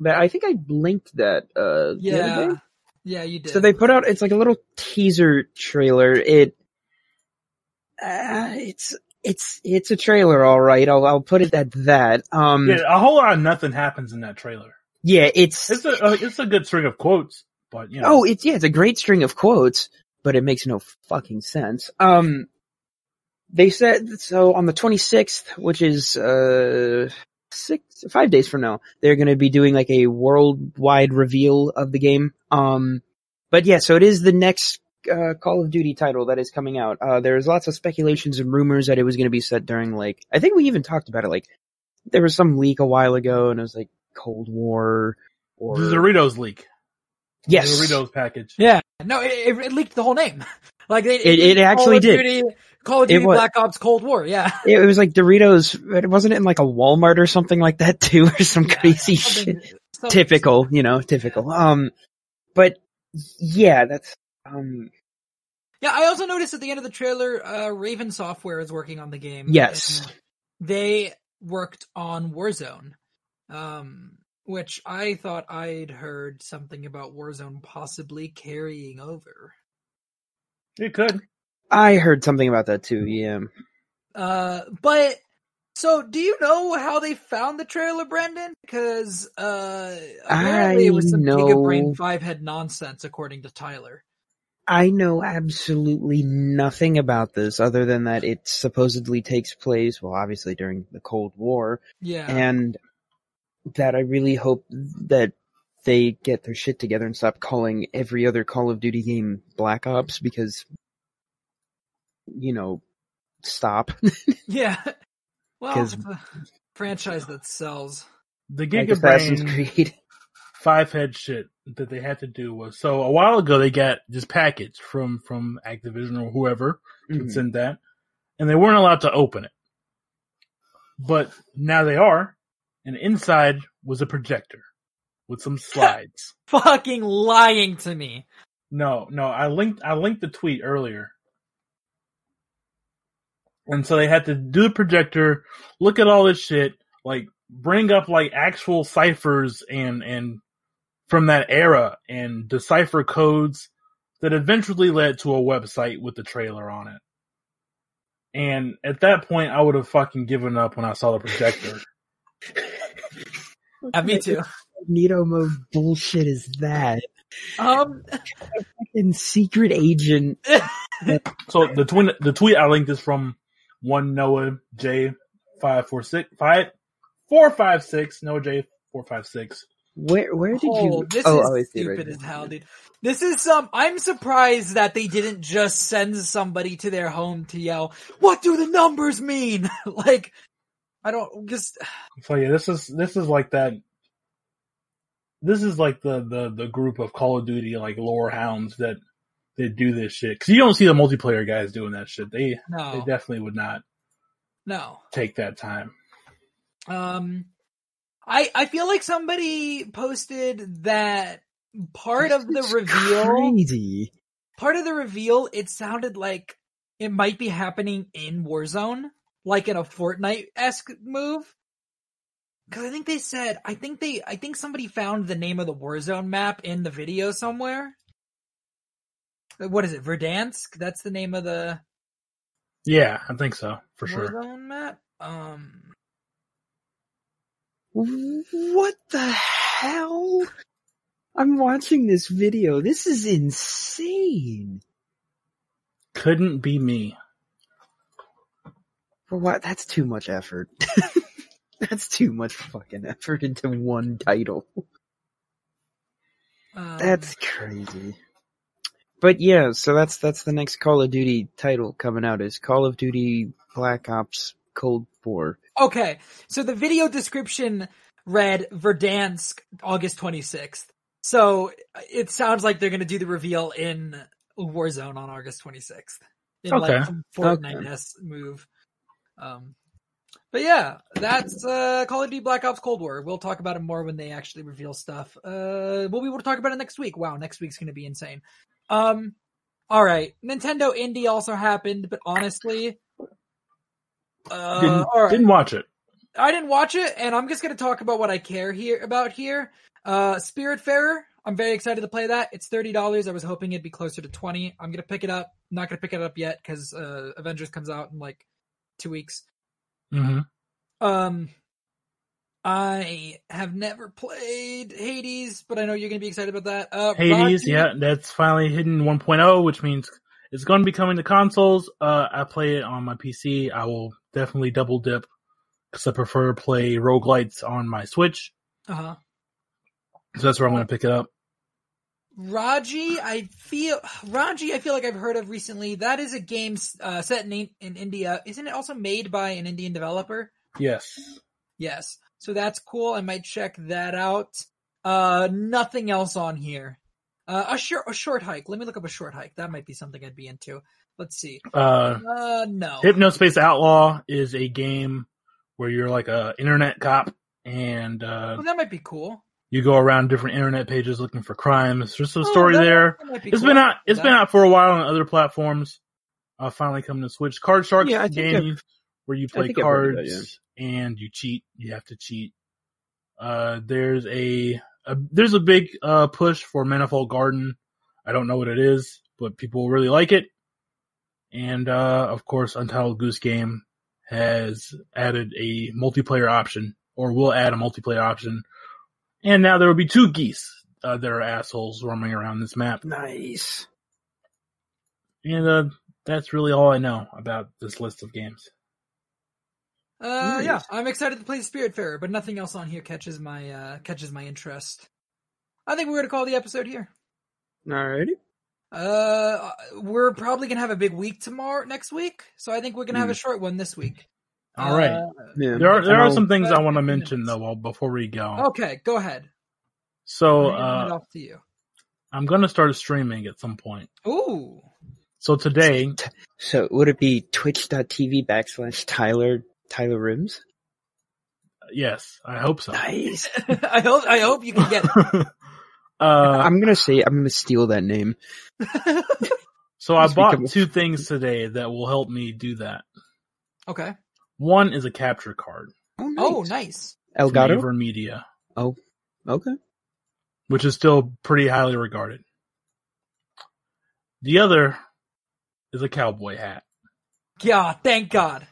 that I think I linked that, uh, the other yeah, day. yeah, you did. So they put out, it's like a little teaser trailer. It, uh, it's, it's, it's a trailer, alright. I'll, I'll put it at that. Um, Yeah, a whole lot of nothing happens in that trailer. yeah, it's, It's a uh, it's a good string of quotes, but you know. Oh, it's yeah, it's a great string of quotes, but it makes no fucking sense. Um, they said so on the 26th, which is uh six five days from now, they're going to be doing like a worldwide reveal of the game. Um, but yeah, so it is the next uh, Call of Duty title that is coming out. Uh, there's lots of speculations and rumors that it was going to be set during like I think we even talked about it. Like there was some leak a while ago, and it was like Cold War or the Doritos leak. yes, The Doritos package. yeah, no, it, it, it leaked the whole name. Like they, It- it Call actually of did. Duty, Call of Duty was- Black Ops Cold War. Yeah, It was like Doritos. It wasn't it in like a Walmart or something like that too, or some crazy shit. Something- something- Typical, you know, typical. Um, but yeah, that's um, Yeah, I also noticed at the end of the trailer, uh, Raven Software is working on the game. Yes. They worked on Warzone, um, which I thought I'd heard something about Warzone possibly carrying over. It could. I heard something about that too. Yeah. Uh, but so do you know how they found the trailer, Brendan? Because uh, apparently it was some know- Giga Brain Five head nonsense, according to Tyler. I know absolutely nothing about this other than that it supposedly takes place, well, obviously during the Cold War, Yeah, and that I really hope that they get their shit together and stop calling every other Call of Duty game Black Ops because, you know, stop. yeah. Well, 'Cause- it's a franchise that sells. The like Assassin's Gigabrain Creed. five head shit that they had to do was so a while ago they got this package from from Activision or whoever Mhm. had sent that, and they weren't allowed to open it. But now they are, and inside was a projector with some slides. Fucking lying to me. No, no, I linked I linked the tweet earlier. And so they had to do the projector, look at all this shit, like bring up like actual ciphers and and from that era and decipher codes that eventually led to a website with the trailer on it. And at that point I would have fucking given up when I saw the projector. Uh, me too. Magneto mode bullshit is that? Um, In secret agent. So the tweet the tweet I linked is from one Noah J five four six five four five six Noah J four five six. Where where did oh, you? this oh, is oh, I see it right stupid as hell, dude. This is some. I'm surprised that they didn't just send somebody to their home to yell, "What do the numbers mean?" like, I don't just. So yeah, this is this is like that. This is like the the the group of Call of Duty like lore hounds that that do this shit because you don't see the multiplayer guys doing that shit. They they definitely would not no. take that time. Um, I I feel like somebody posted that part of the It's reveal. Crazy. part of the reveal, it sounded like it might be happening in Warzone, like in a Fortnite esque move. Cause I think they said, I think they, I think somebody found the name of the Warzone map in the video somewhere. What is it? Verdansk? That's the name of the Yeah, I think so for sure. Map. Um, What the hell? I'm watching this video. This is insane. Couldn't be me. For what? That's too much effort. That's too much fucking effort into one title. um, That's crazy. But yeah, so that's that's the next Call of Duty title coming out is Call of Duty Black Ops Cold War. Okay, so the video description read Verdansk, August 26th. So it sounds like they're going to do the reveal in Warzone on August 26th. In Okay. like some Fortnite move. Um, but yeah, that's uh, Call of Duty Black Ops Cold War. We'll talk about it more when they actually reveal stuff. Uh, we'll be able to talk about it next week. Wow, next week's going to be insane. Um, all right, Nintendo Indie also happened, but honestly, uh, Didn't right. didn't watch it. I didn't watch it, and I'm just going to talk about what I care here about here. Uh, Spiritfarer. I'm very excited to play that. It's thirty dollars. I was hoping it'd be closer to twenty. I'm gonna pick it up. I'm not gonna pick it up yet because uh, Avengers comes out in like two weeks. hmm Um, I have never played Hades, but I know you're gonna be excited about that. Uh, Hades, Rocky- yeah, that's finally hidden 1.0, which means it's going to be coming to consoles. Uh, I play it on my PC. I will definitely double dip because I prefer to play roguelites on my Switch. Uh-huh. So that's where I'm going to pick it up. Raji, I feel Raji. I feel like I've heard of recently. That is a game uh, set in in India. Isn't it also made by an Indian developer? Yes. Yes. So that's cool. I might check that out. Uh, nothing else on here. Uh, a short, a short hike. Let me look up a short hike. That might be something I'd be into. Let's see. Uh, Uh, no. Hypnospace Outlaw is a game where you're like a internet cop and uh, Oh, that might be cool. you go around different internet pages looking for crimes. There's a Oh, story that- there. that might be It's cool. been out. It's That- been out for a while on other platforms. Uh, finally coming to Switch. Card Sharks Yeah, I think game where you play think I've heard of cards that, and you cheat. You have to cheat. Uh, there's a, a there's a big uh push for Manifold Garden. I don't know what it is, but people really like it. And uh, of course, Untitled Goose Game has added a multiplayer option, or will add a multiplayer option. And now there will be two geese uh, that are assholes roaming around this map. Nice. And uh, that's really all I know about this list of games. Uh, Nice. yeah, I'm excited to play the Spiritfarer, but nothing else on here catches my uh catches my interest. I think we're gonna call the episode here. Alrighty. Uh, we're probably gonna have a big week tomorrow, next week. So I think we're gonna have Hmm. a short one this week. All right. Uh, Yeah. There are there are I'll- some things I want to mention though while- before we go. Okay, go ahead. So I'm uh, off to you. I'm gonna start streaming at some point. Ooh, So today, So would it be twitch.tv backslash Tyler Tyler Rims? yes, I hope so. Nice. I hope I hope you can get it. uh, I'm gonna say I'm gonna steal that name. so I bought become- two things today that will help me do that. okay. One is a capture card Oh, nice. from Elgato. Aver Media, Oh, Okay. which is still pretty highly regarded. The other is a cowboy hat. Yeah, thank God.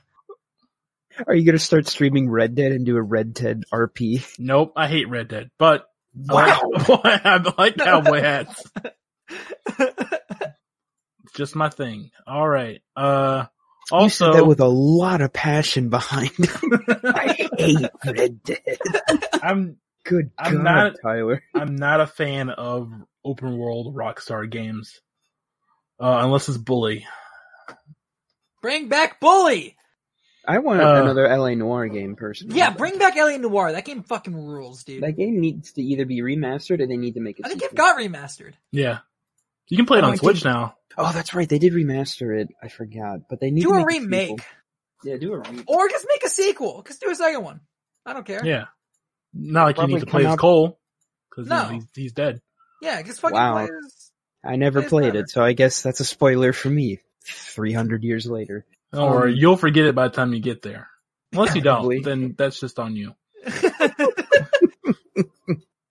Are you gonna start streaming Red Dead and do a Red Dead RP? Nope, I hate Red Dead, but I like, I like cowboy hats. Just my thing. All right. Uh, you said also, that with a lot of passion behind. it. I hate Red Dead. I'm Good I'm God, not- Tyler. I'm not a fan of open world Rockstar games, uh, unless it's Bully. Bring back Bully. I want Uh, another LA Noire game, personally. Yeah, bring back LA Noire. That game fucking rules, dude. That game needs to either be remastered or they need to make it. I think sequel. it got remastered. Yeah, you can play it Oh, on I Switch did- now. Oh, that's right. They did remaster it. I forgot, but they need Do to a make remake, sequel. Yeah, do a remake. or just make a sequel. Just do a second one. I don't care. Yeah, not like you need to play come as out- Cole because No. he's, he's dead. Yeah, just fucking Wow. play as. I never played better. it, so I guess that's a spoiler for me. Three hundred years later. Don't Um, worry, you'll forget it by the time you get there. Unless you don't, then that's just on you.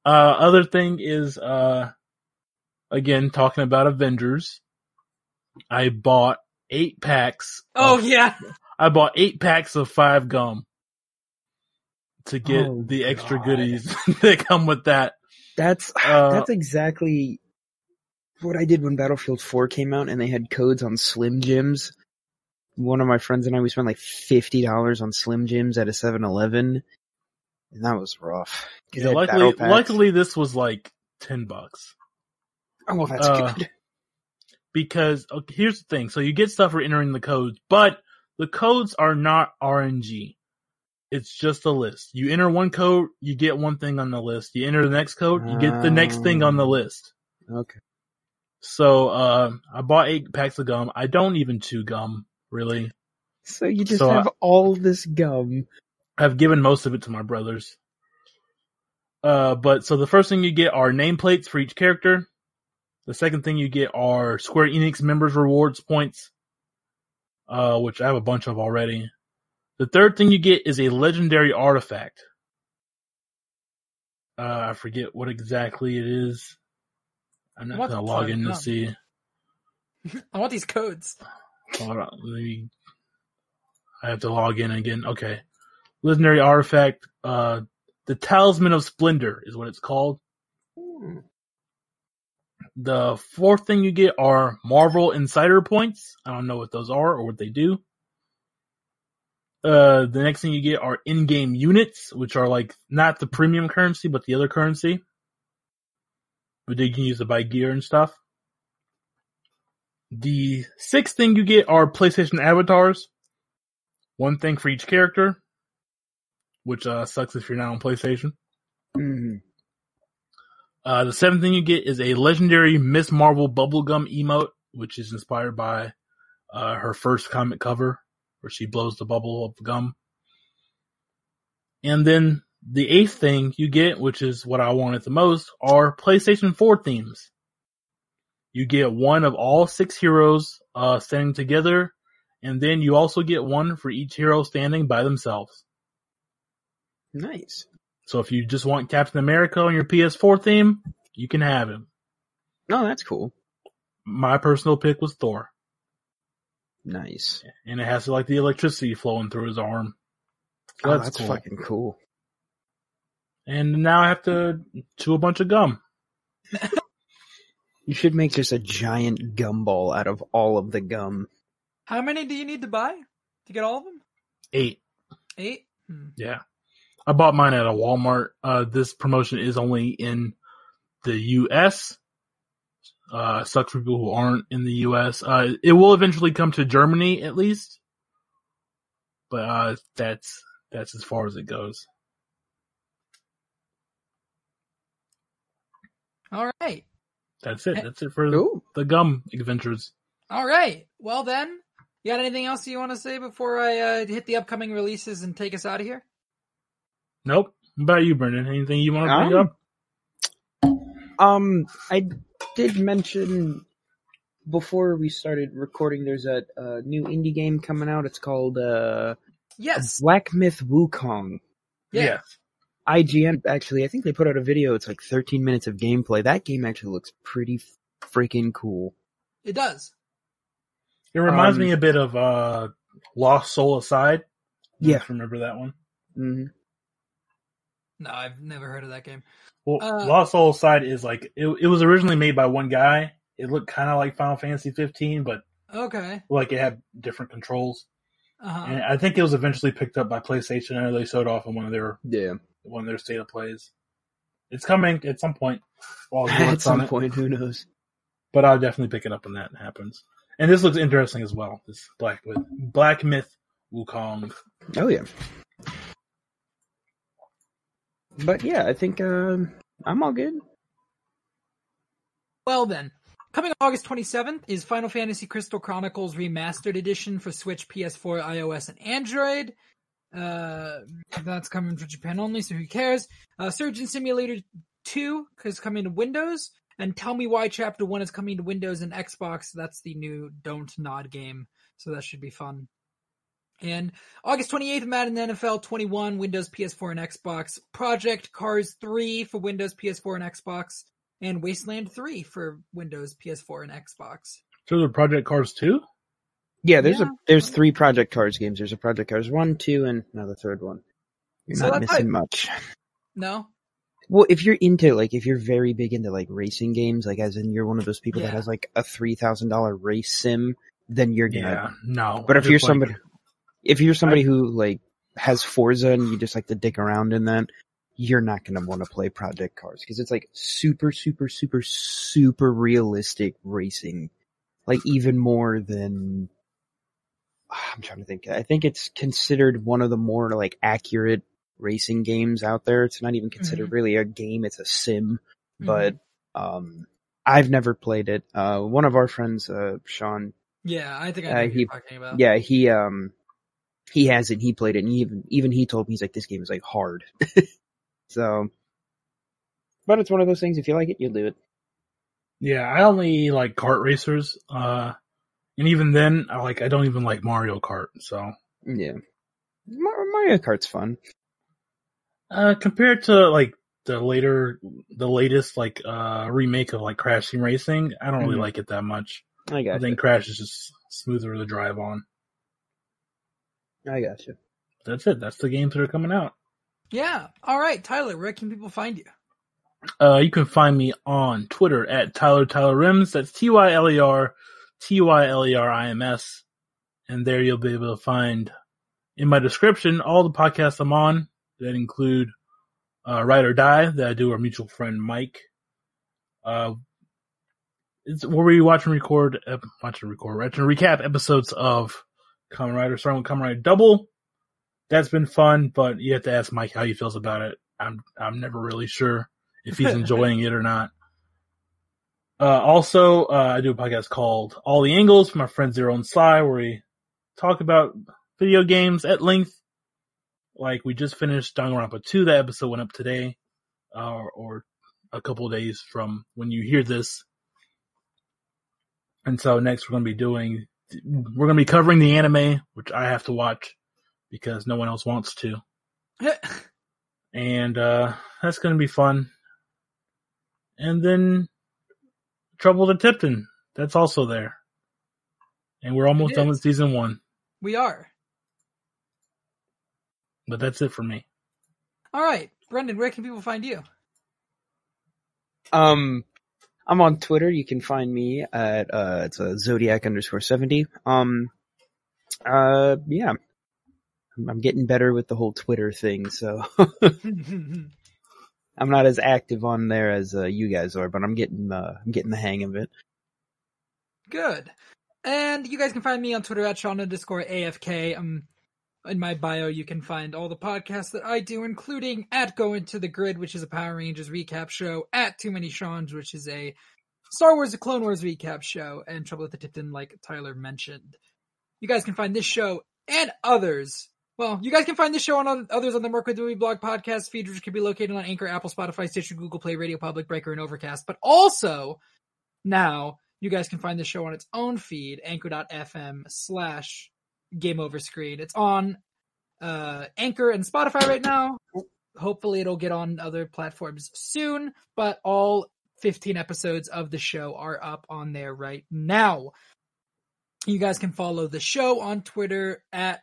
Uh, other thing is, uh, again, talking about Avengers, I bought eight packs. oh of- yeah. I bought eight packs of five gum to get Oh, the extra God. goodies that come with that. That's Uh, that's exactly what I did when Battlefield 4 came out and they had codes on Slim Jims. One of my friends and I we spent like fifty dollars on Slim Jims at a 7-Eleven, and that was rough. Yeah, luckily, luckily this was like ten bucks oh well, that's uh, good. because okay, here's the thing: so you get stuff for entering the codes, but the codes are not RNG. It's just a list. You enter one code, you get one thing on the list. You enter the next code, you get the next thing on the Oh. list. Okay. So uh, I bought eight packs of gum. I don't even chew gum really. So you just So, have all this gum. I've given most of it to my brothers. Uh, but so the first thing you get are nameplates for each character. The second thing you get are Square Enix members rewards points, uh, which I have a bunch of already. The third thing you get is a legendary artifact. Uh, I forget what exactly it is. I'm not What gonna log in to see. I want these codes. Hold on, let me. I have to log in again. Okay, legendary artifact. Uh, the Talisman of Splendor is what it's called. The fourth thing you get are Marvel Insider points. I don't know what those are or what they do. Uh, the next thing you get are in-game units, which are like not the premium currency, but the other currency. But you can use to buy gear and stuff. The sixth thing you get are PlayStation avatars. One thing for each character, which uh, sucks if you're not on PlayStation. Mhm. Uh, the seventh thing you get is a legendary Miss Marvel bubblegum emote, which is inspired by uh, her first comic cover, where she blows the bubble of gum. And then the eighth thing you get, which is what I wanted the most, are PlayStation 4 themes. You get one of all six heroes uh, standing together and then you also get one for each hero standing by themselves. Nice. So if you just want Captain America on your PS4 theme, you can have him. No, that's cool. My personal pick was Thor, Nice. and it has like the electricity flowing through his arm. So oh, that's that's cool. fucking cool. And now I have to chew a bunch of gum. You should make just a giant gumball out of all of the gum. How many do you need to buy to get all of them? Eight. Eight. Hmm. Yeah. I bought mine at a Walmart. Uh, this promotion is only in the U.S. Uh, sucks for people who aren't in the U.S. Uh, it will eventually come to Germany at least, but uh, that's that's as far as it goes. All right. That's it. That's it for Cool. the gum adventures. All right. Well then, you got anything else you want to say before I uh, hit the upcoming releases and take us out of here? Nope. What about you, Brendan? Anything you want to bring Um, up? Um, I did mention before we started recording. There's a, uh new indie game coming out. It's called uh, Yes. Black Myth Wukong. Yeah. IGN actually, I think they put out a video. It's like 13 minutes of gameplay. That game actually looks pretty freaking cool. It does. It reminds um, me a bit of uh, Lost Soul Aside. Yeah. Remember that one? Mm-hmm. No, I've never heard of that game. Well, Uh, Lost Soul Aside is like it, it was originally made by one guy. It looked kind of like Final Fantasy 15, but Okay. like it had different controls. Uh huh. And I think it was eventually picked up by PlayStation, and they showed off in one of their Yeah. One of their state of plays. It's coming at some point. While At works on some it, point, who knows? but I'll definitely pick it up when that happens. And this looks interesting as well. This Black with Black Myth Wukong. Oh yeah. But yeah, I think um, I'm all good. Well then, coming August 27th is Final Fantasy Crystal Chronicles Remastered Edition for Switch, PS4, iOS, and Android. Uh, that's coming for Japan only, so who cares? Uh, Surgeon Simulator 2 is coming to Windows, and Tell Me Why Chapter 1 is coming to Windows and Xbox. That's the new Dontnod game, so that should be fun. And August 28th, Madden NFL 21, Windows, PS4, and Xbox. Project Cars 3 for Windows, PS4, and Xbox. And Wasteland 3 for Windows, PS4, and Xbox. So the Project Cars 2? Yeah, there's Yeah. a there's three Project Cars games. There's a Project Cars one, two, and now the third one. You're So not missing like- much. No? Well, if you're into like if you're very big into like racing games, like as in you're one of those people Yeah. that has like a three thousand dollar race sim, then you're gonna. Yeah, no. But if you're like- somebody, if you're somebody who like has Forza and you just like to dick around in that, you're not gonna want to play Project Cars because it's like super, super, super, super realistic racing, like even more than. I'm trying to think. I think it's considered one of the more like accurate racing games out there. It's not even considered really a game; it's a sim. But um, I've never played it. Uh, one of our friends, uh, Sean, Yeah, I think I Uh, know what he- you're talking about. yeah, he um he has it. He played it, and he even even he told me he's like this game is like hard. so, but it's one of those things. If you like it, you'll do it. Yeah, I only like kart racers. Uh, and even then, I like I don't even like Mario Kart. So, Yeah, Mario Kart's fun. uh, compared to like the later, the latest like uh remake of like Crash Team Racing, I don't really Mhm. like it that much. I I got you. think Crash is just smoother to drive on. I got you. That's it. That's the games that are coming out. Yeah. All right, Tyler, where can people find you? Uh, you can find me on Twitter at Tyler Tyler Rims. That's T Y L E R T Y L E R I M S. And there you'll be able to find in my description all the podcasts I'm on that include uh, Ride or Die that I do with our mutual friend Mike. Uh, it's where we watch and record, uh, watch and record, watch and recap episodes of Kamen Rider, starting with Kamen Rider Double. That's been fun, but you have to ask Mike how he feels about it. I'm I'm never really sure if he's enjoying it or not. Uh, also, uh, I do a podcast called All the Angles with my friend Zero and Sly, where we talk about video games at length. Like we just finished Danganronpa 2. That episode went up today, uh, or a couple of days from when you hear this. And so next we're going to be doing we're going to be covering the anime, which I have to watch because no one else wants to. and uh, that's going to be fun. And then Trouble to Tipton, that's also there. And we're almost done with season one, we are. but that's it for me. All right, Brendan, where can people find you? Um, I'm on Twitter. You can find me at uh, it's a Zodiac underscore seventy. Um, uh, yeah, I'm, I'm getting better with the whole Twitter thing, so I'm not as active on there as uh, you guys are, but I'm getting uh, I'm getting the hang of it. Good. And you guys can find me on Twitter at Sean underscore AFK. Um, in my bio, you can find all the podcasts that I do, including at Going to the Grid, which is a Power Rangers recap show, at Too Many Sean's, which is a Star Wars The Clone Wars recap show, and Trouble with the Tipton, like Tyler mentioned. You guys can find this show and others. Well, you guys can find this show on- others on the Merc with Movie Blog podcast feed, which can be located on Anchor, Apple, Spotify, Stitcher, Google Play, Radio Public, Breaker, and Overcast. But also, now, you guys can find the show on its own feed, anchor.fm slash game over screen. It's on uh, Anchor and Spotify right now. Hopefully it'll get on other platforms soon, but all 15 episodes of the show are up on there right now. You guys can follow the show on Twitter at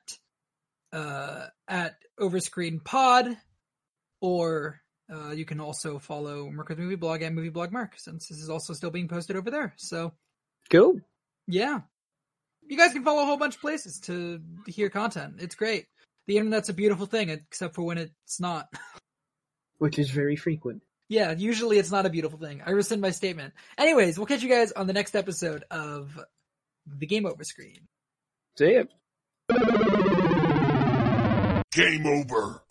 uh, at Overscreen Pod, or uh, you can also follow Merc Movie Blog and Movie Blog Merc, since this is also still being posted over there. So Cool. yeah. You guys can follow a whole bunch of places to hear content. It's great. The internet's a beautiful thing, except for when it's not. Which is very frequent. Yeah, usually it's not a beautiful thing. I rescind my statement. Anyways, we'll catch you guys on the next episode of The Game Over Screen. See ya. Game over.